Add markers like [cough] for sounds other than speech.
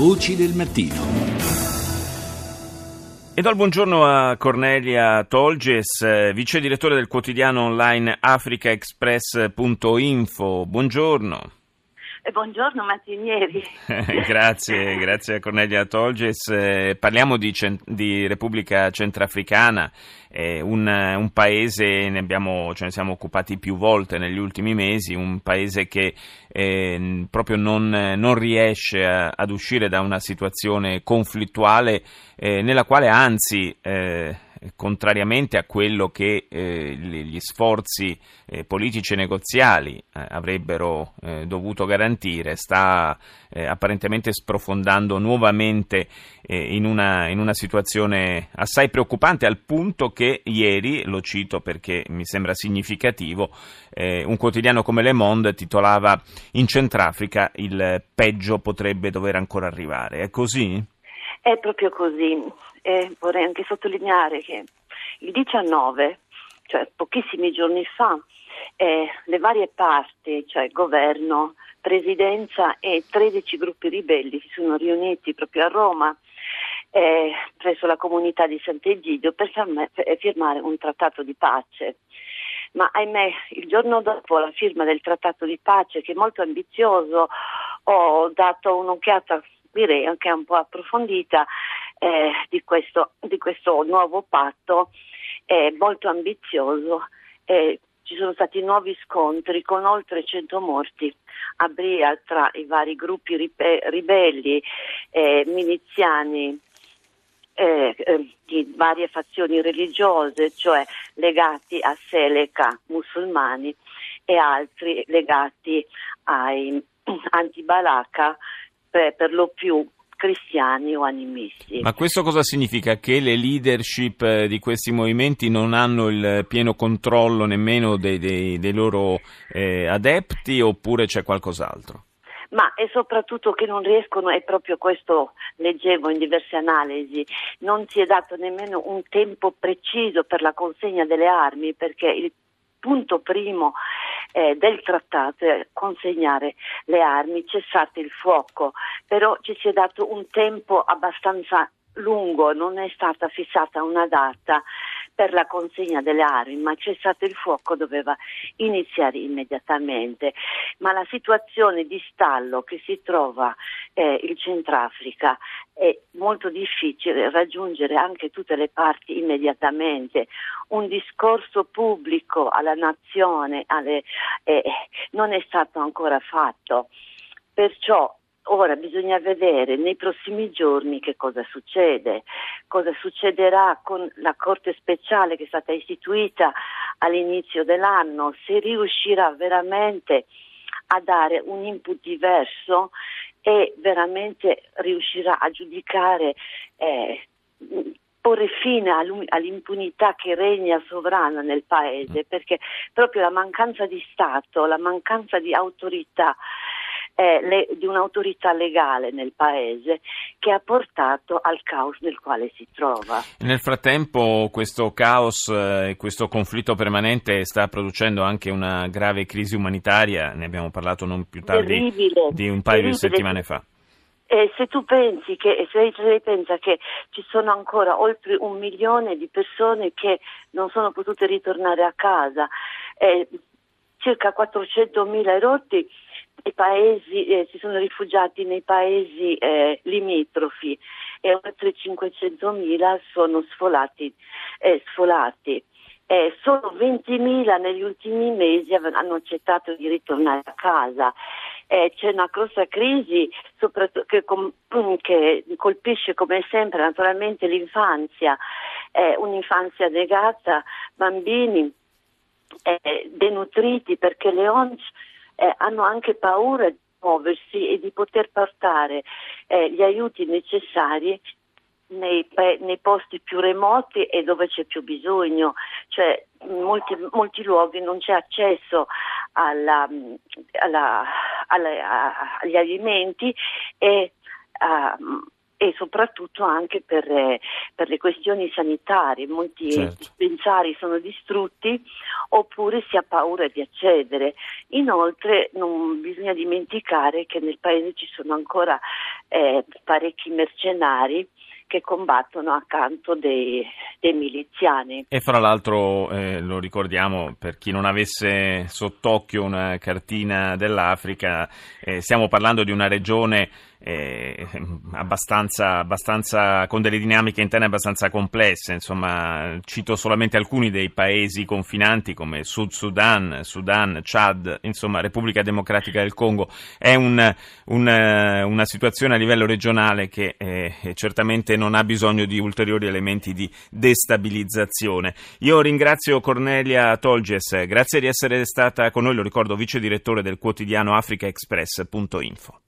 Voci del mattino. E do il buongiorno a Cornelia Tolges, eh, vice direttore del quotidiano online africaexpress.info. Buongiorno. Buongiorno Mattinieri. [laughs] grazie, grazie a Cornelia Tolges. Eh, parliamo di, di, Repubblica Centrafricana, un, un, paese, ne abbiamo, ce ne siamo occupati più volte negli ultimi mesi, un paese che eh, proprio non, non riesce a, ad uscire da una situazione conflittuale eh, nella quale anzi eh, contrariamente a quello che eh, gli sforzi eh, politici e negoziali eh, avrebbero eh, dovuto garantire, sta eh, apparentemente sprofondando nuovamente eh, in una, in, una, situazione assai preoccupante al punto che ieri, lo cito perché mi sembra significativo, un quotidiano come Le Monde titolava In Centrafrica il peggio potrebbe dover ancora arrivare. È così? È proprio così e vorrei anche sottolineare che il 19, cioè pochissimi giorni fa, eh, le varie parti, cioè governo, presidenza e 13 gruppi ribelli si sono riuniti proprio a Roma eh, presso la comunità di Sant'Egidio per firmare un trattato di pace. Ma ahimè, il giorno dopo la firma del trattato di pace, che è molto ambizioso, ho dato un'occhiata, direi anche un po' approfondita, eh, di, questo, di, questo, nuovo patto è molto ambizioso. Eh, ci sono stati nuovi scontri con oltre 100 morti a Bria tra i vari gruppi ribelli, eh, miliziani eh, eh, di varie fazioni religiose, cioè legati a Seleka musulmani e altri legati ai [clears throat] anti-Balaka per, per lo più cristiani o animisti. Ma questo cosa significa? Che le leadership eh, di questi movimenti non hanno il pieno controllo nemmeno dei, dei, dei loro eh, adepti oppure c'è qualcos'altro? ma è soprattutto che non riescono, e proprio questo leggevo in diverse analisi, non si è dato nemmeno un tempo preciso per la consegna delle armi perché il punto primo eh, del trattato è consegnare le armi, cessate il fuoco, però ci si è dato un tempo abbastanza lungo, non è stata fissata una data per la consegna delle armi, ma cessato il fuoco doveva iniziare immediatamente. Ma la situazione di stallo che si trova eh, il Centrafrica è molto difficile raggiungere anche tutte le parti immediatamente. Un discorso pubblico alla nazione alle, eh, non è stato ancora fatto. Perciò Ora bisogna vedere nei prossimi giorni che cosa succede, cosa succederà con la Corte speciale che è stata istituita all'inizio dell'anno, se riuscirà veramente a dare un input diverso e veramente riuscirà a giudicare, eh, porre fine all'impunità che regna sovrana nel paese, perché proprio la mancanza di Stato, la mancanza di autorità le, di un'autorità legale nel paese che ha portato al caos nel quale si trova. Nel frattempo questo caos e eh, questo conflitto permanente sta producendo anche una grave crisi umanitaria, ne abbiamo parlato non più tardi terribile, di un paio terribile. di settimane fa. E se tu pensi che, se lei pensa che ci sono ancora oltre un milione di persone che non sono potute ritornare a casa, eh, circa 400 mila erotti i paesi, eh, si sono rifugiati nei paesi eh, limitrofi e oltre 500.000 sono sfolati. Eh, sfolati. solo 20.000 negli ultimi mesi hanno accettato di ritornare a casa. c'è una grossa crisi che, che, colpisce come sempre naturalmente l'infanzia, un'infanzia negata, bambini denutriti perché le ONG eh, hanno anche paura di muoversi e di poter portare eh, gli aiuti necessari nei, nei, posti più remoti e dove c'è più bisogno, cioè in molti, molti luoghi non c'è accesso alla, alla, alla, agli alimenti e uh, e soprattutto anche per, eh, per le questioni sanitarie. Molti certo. dispensari sono distrutti oppure si ha paura di accedere. Inoltre non bisogna dimenticare che nel paese ci sono ancora eh, parecchi mercenari che combattono accanto dei, dei miliziani. E fra l'altro eh, lo ricordiamo per chi non avesse sott'occhio una cartina dell'Africa, eh, stiamo parlando di una regione eh, abbastanza, abbastanza, con delle dinamiche interne abbastanza complesse. Insomma, cito solamente alcuni dei paesi confinanti come Sud Sudan, Sudan, Chad, insomma, Repubblica Democratica del Congo. È un, un, una situazione a livello regionale che eh, certamente non ha bisogno di ulteriori elementi di destabilizzazione. Io ringrazio Cornelia Tolges, grazie di essere stata con noi, lo ricordo, vice direttore del quotidiano africaexpress.info.